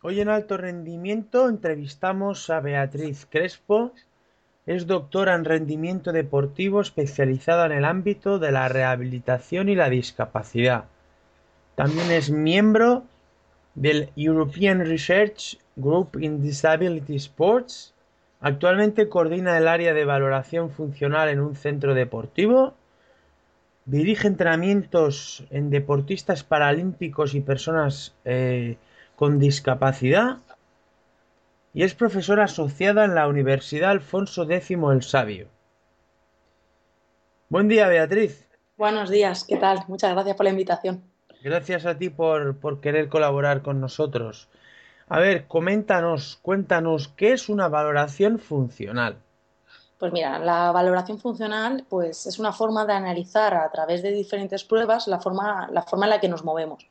Hoy en Alto Rendimiento entrevistamos a Beatriz Crespo. Es doctora en rendimiento deportivo especializada en el ámbito de la rehabilitación y la discapacidad. También es miembro del European Research Group in Disability Sports. Actualmente coordina el área de valoración funcional en un centro deportivo. Dirige entrenamientos en deportistas paralímpicos y personas eh, con discapacidad y es profesora asociada en la Universidad Alfonso X el Sabio. Buen día, Beatriz. Buenos días, ¿qué tal? Muchas gracias por la invitación. Gracias a ti por, por querer colaborar con nosotros. A ver, coméntanos, cuéntanos, ¿qué es una valoración funcional? Pues mira, la valoración funcional pues, es una forma de analizar a través de diferentes pruebas la forma, la forma en la que nos movemos.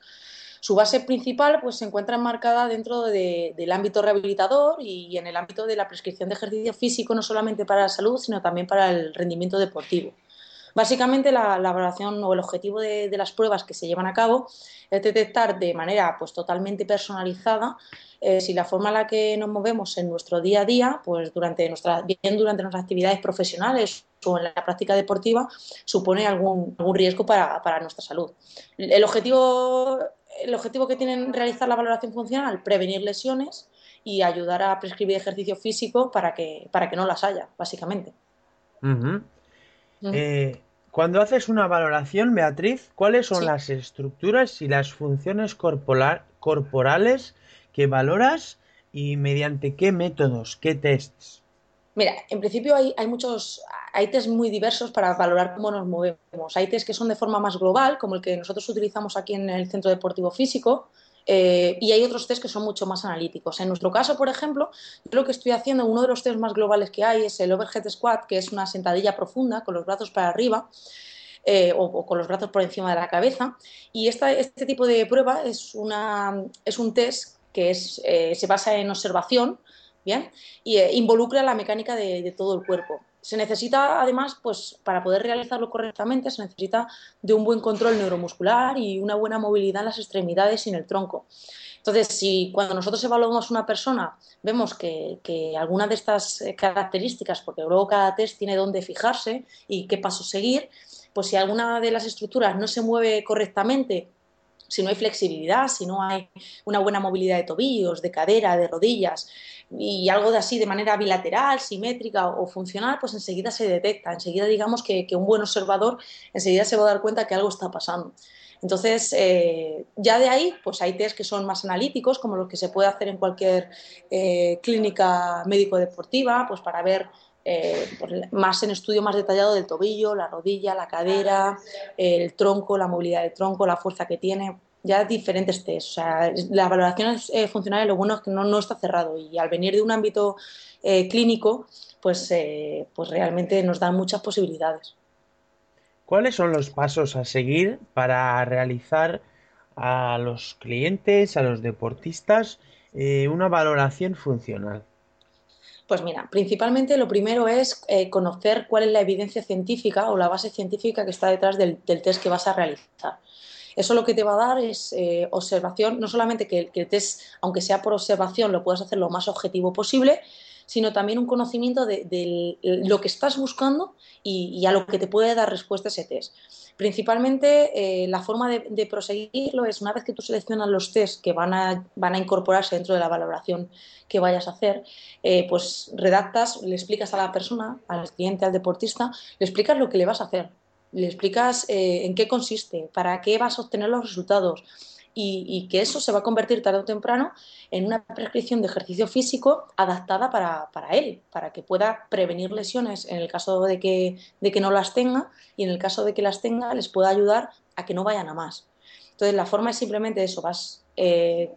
Su base principal pues, se encuentra enmarcada dentro del ámbito rehabilitador y en el ámbito de la prescripción de ejercicio físico, no solamente para la salud, sino también para el rendimiento deportivo. Básicamente, la, valoración o el objetivo de, las pruebas que se llevan a cabo es detectar de manera pues, totalmente personalizada eh, si la forma en la que nos movemos en nuestro día a día, pues durante nuestra, bien durante nuestras actividades profesionales o en la práctica deportiva, supone algún, algún riesgo para, para nuestra salud. El objetivo el objetivo que tienen realizar la valoración funcional, prevenir lesiones y ayudar a prescribir ejercicio físico para que, para que no las haya, básicamente. Eh, cuando haces una valoración, Beatriz, ¿cuáles son las estructuras y las funciones corporales que valoras y mediante qué métodos, qué tests? Mira, en principio hay, muchos, hay test muy diversos para valorar cómo nos movemos. Hay test que son de forma más global, como el que nosotros utilizamos aquí en el Centro Deportivo Físico, eh, y hay otros test que son mucho más analíticos. En nuestro caso, por ejemplo, yo lo que estoy haciendo, uno de los test más globales que hay es el overhead squat, que es una sentadilla profunda con los brazos para arriba. Eh, o, con los brazos por encima de la cabeza. Y este tipo de prueba es, un test que eh, se basa en observación, ¿bien? Y eh, involucra la mecánica de, todo el cuerpo. Se necesita, además, pues para poder realizarlo correctamente, se necesita de un buen control neuromuscular y una buena movilidad en las extremidades y en el tronco. Entonces, si cuando nosotros evaluamos una persona vemos que, que alguna de estas eh, características, porque luego cada test tiene dónde fijarse y qué paso seguir, pues si alguna de las estructuras no se mueve correctamente si no hay flexibilidad, si no hay una buena movilidad de tobillos, de cadera, de rodillas y algo de así de manera bilateral, simétrica o, funcional, pues enseguida se detecta, enseguida digamos que, un buen observador enseguida se va a dar cuenta que algo está pasando. Entonces, eh, ya de ahí, pues hay test que son más analíticos, como los que se puede hacer en cualquier eh, clínica médico-deportiva, pues para ver eh, más en estudio más detallado del tobillo, la rodilla, la cadera, el tronco, la movilidad del tronco, la fuerza que tiene, ya diferentes test. O sea, la valoración eh, funcional lo bueno es que no, está cerrado y al venir de un ámbito eh, clínico, pues, pues realmente nos da muchas posibilidades. ¿Cuáles son los pasos a seguir para realizar a los clientes, a los deportistas, una valoración funcional? Pues mira, principalmente lo primero es eh, conocer cuál es la evidencia científica o la base científica que está detrás del, test que vas a realizar. Eso lo que te va a dar es eh, observación, no solamente que, el test, aunque sea por observación, lo puedas hacer lo más objetivo posible, sino también un conocimiento de, lo que estás buscando y, a lo que te puede dar respuesta ese test. Principalmente eh, la forma de, proseguirlo es una vez que tú seleccionas los test que van a, van a incorporarse dentro de la valoración que vayas a hacer, eh, pues redactas, le explicas a la persona, al cliente, al deportista, le explicas lo que le vas a hacer, le explicas eh, en qué consiste, para qué vas a obtener los resultados, y, que eso se va a convertir tarde o temprano en una prescripción de ejercicio físico adaptada para, él, para que pueda prevenir lesiones en el caso de que, de que no las tenga y en el caso de que las tenga les pueda ayudar a que no vayan a más. Entonces la forma es simplemente eso, vas, eh,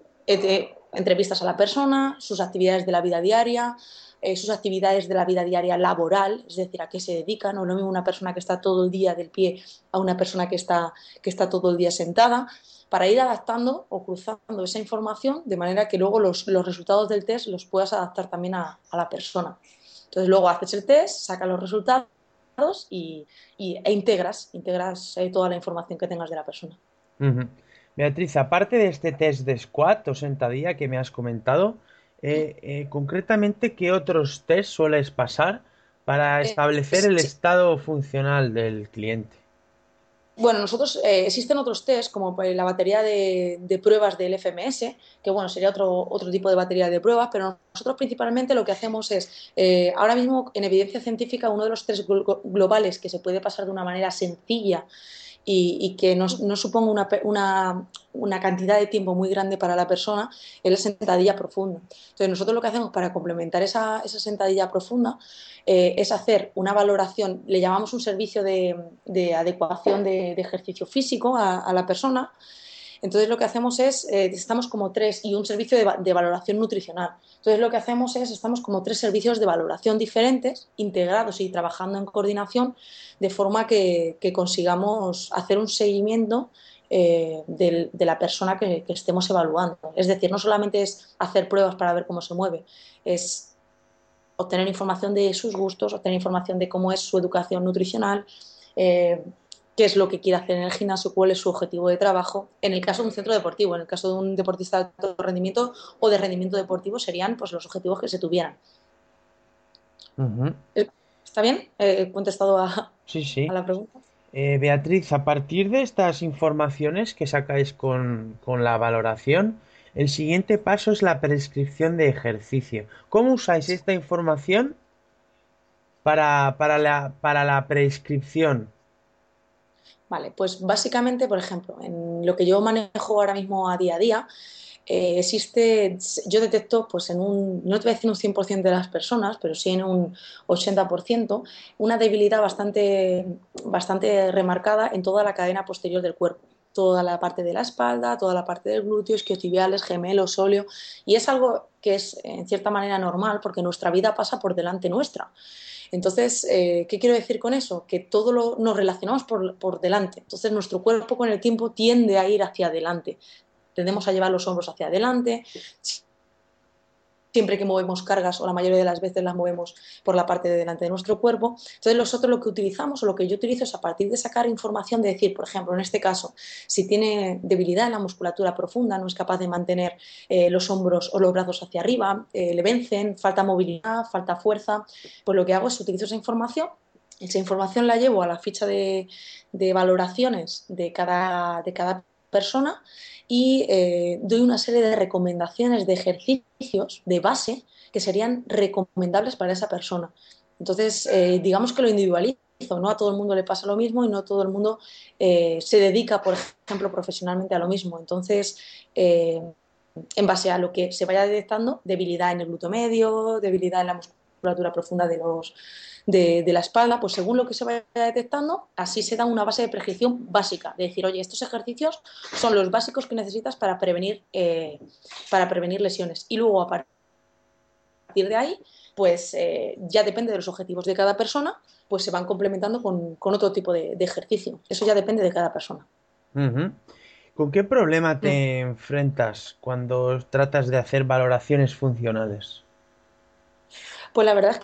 entrevistas a la persona, sus actividades de la vida diaria, eh, sus actividades de la vida diaria laboral, es decir, a qué se dedican, o lo mismo una persona que está todo el día del pie a una persona que está, que está todo el día sentada para ir adaptando o cruzando esa información de manera que luego los, resultados del test los puedas adaptar también a, la persona. Entonces luego haces el test, sacas los resultados y, e integras, integras eh, toda la información que tengas de la persona. Beatriz, aparte de este test de squat o sentadilla que me has comentado, eh, eh, concretamente, ¿qué otros test sueles pasar para establecer el estado funcional del cliente? Bueno, nosotros eh, existen otros test como pues, la batería de, de pruebas del FMS, que bueno, sería otro, otro tipo de batería de pruebas, pero nosotros principalmente lo que hacemos es, eh, ahora mismo en evidencia científica, uno de los glo- globales que se puede pasar de una manera sencilla y, que no, no suponga una, una- una cantidad de tiempo muy grande para la persona es la sentadilla profunda. Entonces, nosotros lo que hacemos para complementar esa, esa sentadilla profunda eh, es hacer una valoración, le llamamos un servicio de, de adecuación de, ejercicio físico a la persona, entonces lo que hacemos es, eh, estamos como tres, y un servicio de, de, valoración nutricional. Entonces lo que hacemos es, estamos como tres servicios de valoración diferentes, integrados y trabajando en coordinación, de forma que, consigamos hacer un seguimiento eh, de, la persona que, que, estemos evaluando. Es decir, no solamente es hacer pruebas para ver cómo se mueve, es obtener información de sus gustos, obtener información de cómo es su educación nutricional, eh, qué es lo que quiere hacer en el gimnasio, cuál es su objetivo de trabajo. En el caso de un centro deportivo, en el caso de un deportista de alto rendimiento o de rendimiento deportivo, serían pues, los objetivos que se tuvieran. Uh -huh. ¿Está bien? ¿He contestado a, sí, sí. a la pregunta? Eh, Beatriz, a partir de estas informaciones que sacáis con, con, la valoración, el siguiente paso es la prescripción de ejercicio. ¿Cómo usáis esta información para, para, la, para la prescripción? Vale, pues básicamente, por ejemplo, en lo que yo manejo ahora mismo a día a día, eh, existe, yo detecto, pues en un, no te voy a decir un 100% de las personas, pero sí en un 80%, una debilidad bastante, bastante remarcada en toda la cadena posterior del cuerpo. Toda la parte de la espalda, toda la parte del glúteo, isquiotibiales, gemelos, sóleo. Y es algo que es en cierta manera normal porque nuestra vida pasa por delante nuestra. Entonces, eh, ¿qué quiero decir con eso? Que todo lo, nos relacionamos por, por, delante. Entonces, nuestro cuerpo con el tiempo tiende a ir hacia adelante. Tendemos a llevar los hombros hacia adelante. Siempre que movemos cargas, o la mayoría de las veces las movemos por la parte de delante de nuestro cuerpo. Entonces, nosotros lo que utilizamos, o lo que yo utilizo, es a partir de sacar información de decir, por ejemplo, en este caso, si tiene debilidad en la musculatura profunda, no es capaz de mantener eh, los hombros o los brazos hacia arriba, eh, le vencen, falta movilidad, falta fuerza, pues lo que hago es utilizo esa información esa información la llevo a la ficha de, de valoraciones de cada, de cada, persona y eh, doy una serie de recomendaciones de ejercicios de base que serían recomendables para esa persona. Entonces, eh, digamos que lo individualizo, no a todo el mundo le pasa lo mismo y no todo el mundo eh, se dedica, por ejemplo, profesionalmente a lo mismo. Entonces, en base a lo que se vaya detectando, debilidad en el glúteo medio, debilidad en la musculatura profunda de, los, de, de, la espalda, pues según lo que se vaya detectando, así se da una base de prescripción básica, de decir, oye, estos ejercicios son los básicos que necesitas para prevenir, eh, para prevenir lesiones. Y luego, a partir de ahí, pues eh, ya depende de los objetivos de cada persona, pues se van complementando con, con otro tipo de, de, ejercicio. Eso ya depende de cada persona. Uh -huh. ¿Con qué problema te mm. enfrentas cuando tratas de hacer valoraciones funcionales? Pues la verdad es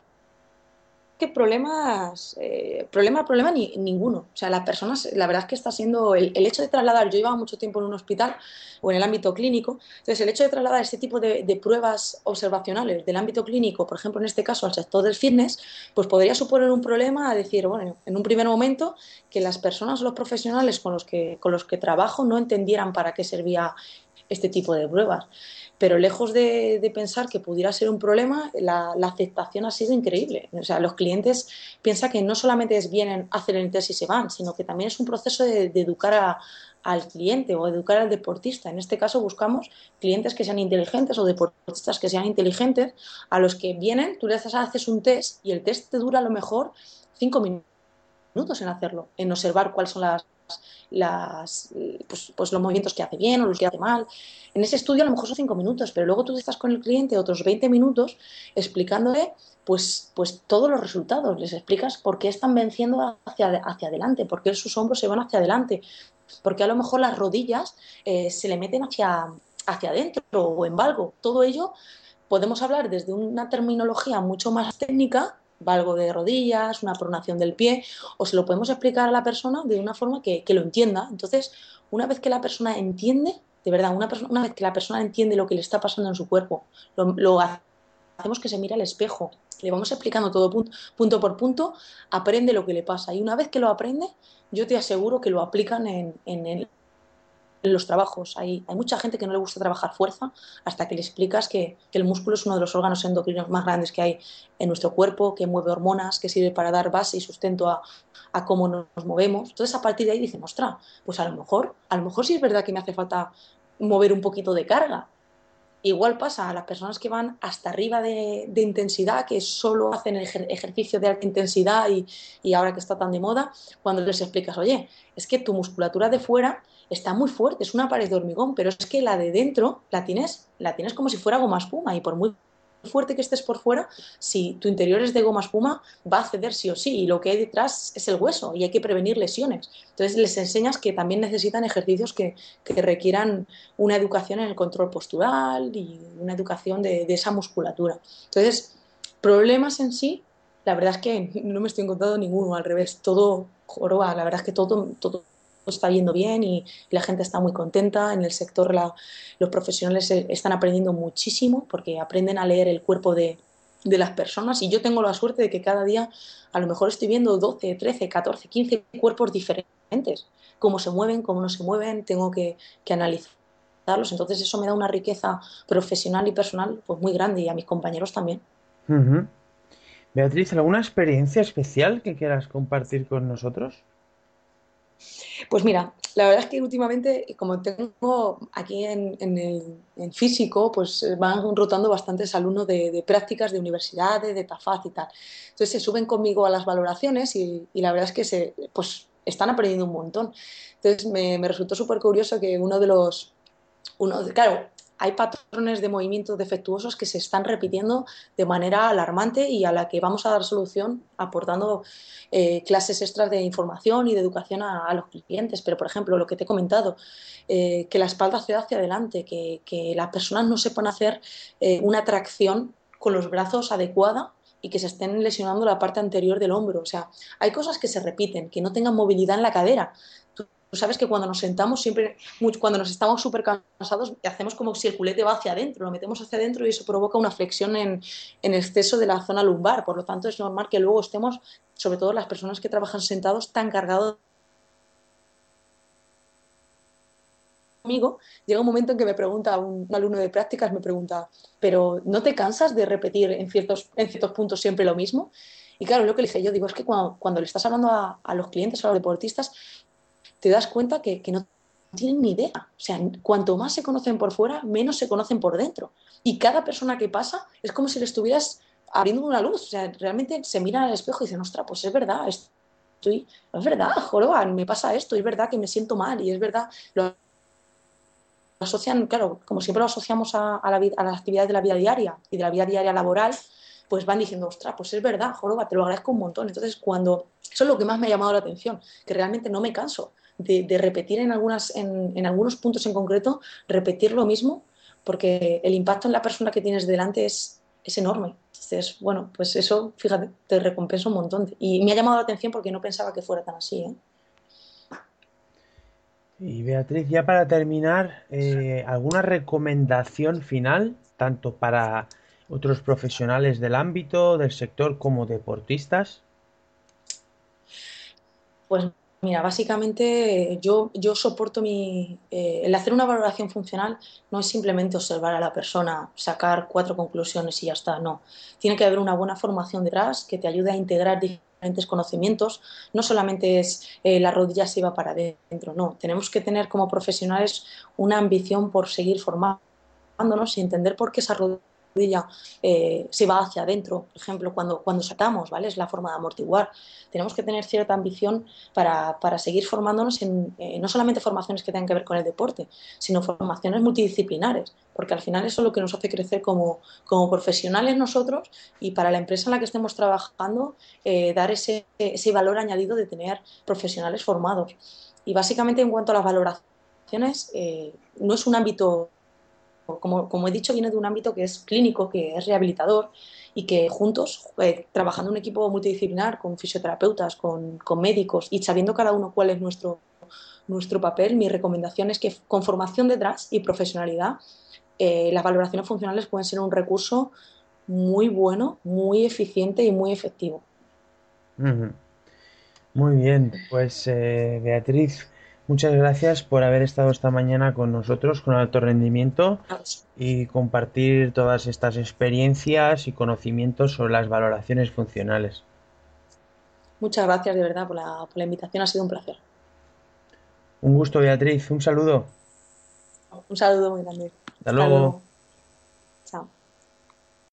que problemas, eh, problema, problema ni, ninguno. O sea, las personas, la verdad es que está siendo el, el, hecho de trasladar, yo llevaba mucho tiempo en un hospital o en el ámbito clínico, entonces el hecho de trasladar este tipo de, de, pruebas observacionales del ámbito clínico, por ejemplo, en este caso al sector del fitness, pues podría suponer un problema a decir, bueno, en un primer momento que las personas o los profesionales con los que, con los que trabajo no entendieran para qué servía este tipo de pruebas pero lejos de, de, pensar que pudiera ser un problema, la, la, aceptación ha sido increíble. O sea, los clientes piensan que no solamente es vienen, hacen el test y se van, sino que también es un proceso de, de educar a, al cliente o educar al deportista. En este caso buscamos clientes que sean inteligentes o deportistas que sean inteligentes, a los que vienen, tú les haces un test y el test te dura a lo mejor cinco minutos en hacerlo, en observar cuáles son las las, pues, pues, los movimientos que hace bien o los que hace mal. En ese estudio a lo mejor son cinco minutos, pero luego tú estás con el cliente otros 20 minutos explicándole pues, pues todos los resultados, les explicas por qué están venciendo hacia, hacia adelante, por qué sus hombros se van hacia adelante, porque a lo mejor las rodillas eh, se le meten hacia, hacia adentro o en valgo. Todo ello podemos hablar desde una terminología mucho más técnica valgo de rodillas, una pronación del pie, o se lo podemos explicar a la persona de una forma que, lo entienda. Entonces, una vez que la persona entiende, de verdad, una, una vez que la persona entiende lo que le está pasando en su cuerpo, lo, hacemos que se mire al espejo, le vamos explicando todo punto, punto, por punto, aprende lo que le pasa. Y una vez que lo aprende, yo te aseguro que lo aplican en, en, el, los trabajos. Hay, hay, mucha gente que no le gusta trabajar fuerza hasta que le explicas que, el músculo es uno de los órganos endocrinos más grandes que hay en nuestro cuerpo, que mueve hormonas, que sirve para dar base y sustento a, a cómo nos movemos. Entonces, a partir de ahí dicen, ostras, pues a lo mejor, a lo mejor sí es verdad que me hace falta mover un poquito de carga. Igual pasa a las personas que van hasta arriba de, intensidad, que solo hacen ejercicio de alta intensidad y, y ahora que está tan de moda, cuando les explicas, oye, es que tu musculatura de fuera está muy fuerte, es una pared de hormigón, pero es que la de dentro la tienes, la tienes como si fuera goma espuma y por muy fuerte que estés por fuera, si tu interior es de goma espuma, va a ceder sí o sí y lo que hay detrás es el hueso y hay que prevenir lesiones. Entonces les enseñas que también necesitan ejercicios que, requieran una educación en el control postural y una educación de, de esa musculatura. Entonces, problemas en sí, la verdad es que no me estoy encontrando ninguno, al revés, todo joroba, la verdad es que todo, todo está yendo bien y, la gente está muy contenta. En el sector los profesionales están aprendiendo muchísimo porque aprenden a leer el cuerpo de, las personas y yo tengo la suerte de que cada día a lo mejor estoy viendo 12, 13, 14, 15 cuerpos diferentes. Cómo se mueven, cómo no se mueven, tengo que, analizarlos. Entonces eso me da una riqueza profesional y personal pues muy grande y a mis compañeros también. Beatriz, ¿alguna experiencia especial que quieras compartir con nosotros? Pues mira, la verdad es que últimamente, como tengo aquí en, el físico, pues eh, van rotando bastantes alumnos de, prácticas de universidades, de TAFAZ y tal. Entonces se suben conmigo a las valoraciones y, la verdad es que se, pues, están aprendiendo un montón. Entonces me, me resultó súper curioso que uno de los... Uno, claro, hay patrones de movimientos defectuosos que se están repitiendo de manera alarmante y a la que vamos a dar solución aportando eh, clases extras de información y de educación a, los clientes. Pero, por ejemplo, lo que te he comentado, eh, que la espalda se da hacia adelante, que, las personas no sepan hacer eh, una tracción con los brazos adecuada y que se estén lesionando la parte anterior del hombro. O sea, hay cosas que se repiten, que no tengan movilidad en la cadera. Tú sabes que cuando nos sentamos, siempre, cuando nos estamos súper cansados, hacemos como si el culete va hacia adentro, lo metemos hacia adentro y eso provoca una flexión en, exceso de la zona lumbar. Por lo tanto, es normal que luego estemos, sobre todo las personas que trabajan sentados, tan cargados conmigo, llega un momento en que me pregunta un, alumno de prácticas, me pregunta, pero ¿no te cansas de repetir en ciertos, en ciertos puntos siempre lo mismo? Y claro, lo que le dije yo, digo, es que cuando, le estás hablando a, a, los clientes a los deportistas, te das cuenta que, no tienen ni idea. O sea, cuanto más se conocen por fuera, menos se conocen por dentro. Y cada persona que pasa es como si le estuvieras abriendo una luz. O sea, realmente se miran al espejo y dicen, ostras, pues es verdad, estoy, es verdad, joroba, me pasa esto, es verdad que me siento mal y es verdad. Lo asocian, claro, como siempre lo asociamos a, la, a las actividades de la vida diaria y de la vida diaria laboral, pues van diciendo, ostras, pues es verdad, joroba, te lo agradezco un montón. Entonces, cuando, eso es lo que más me ha llamado la atención, que realmente no me canso de, repetir en, algunas, en, algunos puntos en concreto, repetir lo mismo, porque el impacto en la persona que tienes delante es, es enorme. Entonces, bueno, pues eso, fíjate, te recompensa un montón. Y me ha llamado la atención porque no pensaba que fuera tan así. ¿eh? Y Beatriz, ya para terminar, eh, ¿alguna recomendación final, tanto para otros profesionales del ámbito, del sector, como deportistas? Pues Mira, básicamente yo, yo soporto mi... Eh, el hacer una valoración funcional no es simplemente observar a la persona, sacar cuatro conclusiones y ya está, no. Tiene que haber una buena formación detrás que te ayude a integrar diferentes conocimientos. No solamente es eh, la rodilla se va para adentro, no. Tenemos que tener como profesionales una ambición por seguir formándonos y entender por qué esa rodilla eh, se va hacia adentro, por ejemplo, cuando, cuando saltamos, ¿vale? Es la forma de amortiguar. Tenemos que tener cierta ambición para, para seguir formándonos en eh, no solamente formaciones que tengan que ver con el deporte, sino formaciones multidisciplinares, porque al final eso es lo que nos hace crecer como, como profesionales nosotros y para la empresa en la que estemos trabajando, eh, dar ese, ese valor añadido de tener profesionales formados. Y básicamente en cuanto a las valoraciones, no es un ámbito como, he dicho, viene de un ámbito que es clínico, que es rehabilitador y que juntos, eh, trabajando un equipo multidisciplinar con fisioterapeutas, con, con, médicos y sabiendo cada uno cuál es nuestro, nuestro papel, mi recomendación es que con formación detrás y profesionalidad, eh, las valoraciones funcionales pueden ser un recurso muy bueno, muy eficiente y muy efectivo. Muy bien, pues eh, Beatriz, muchas gracias por haber estado esta mañana con nosotros con alto rendimiento y compartir todas estas experiencias y conocimientos sobre las valoraciones funcionales. Muchas gracias de verdad por la, por la invitación, ha sido un placer. Un gusto, Beatriz, un saludo. Un saludo muy grande. Hasta luego.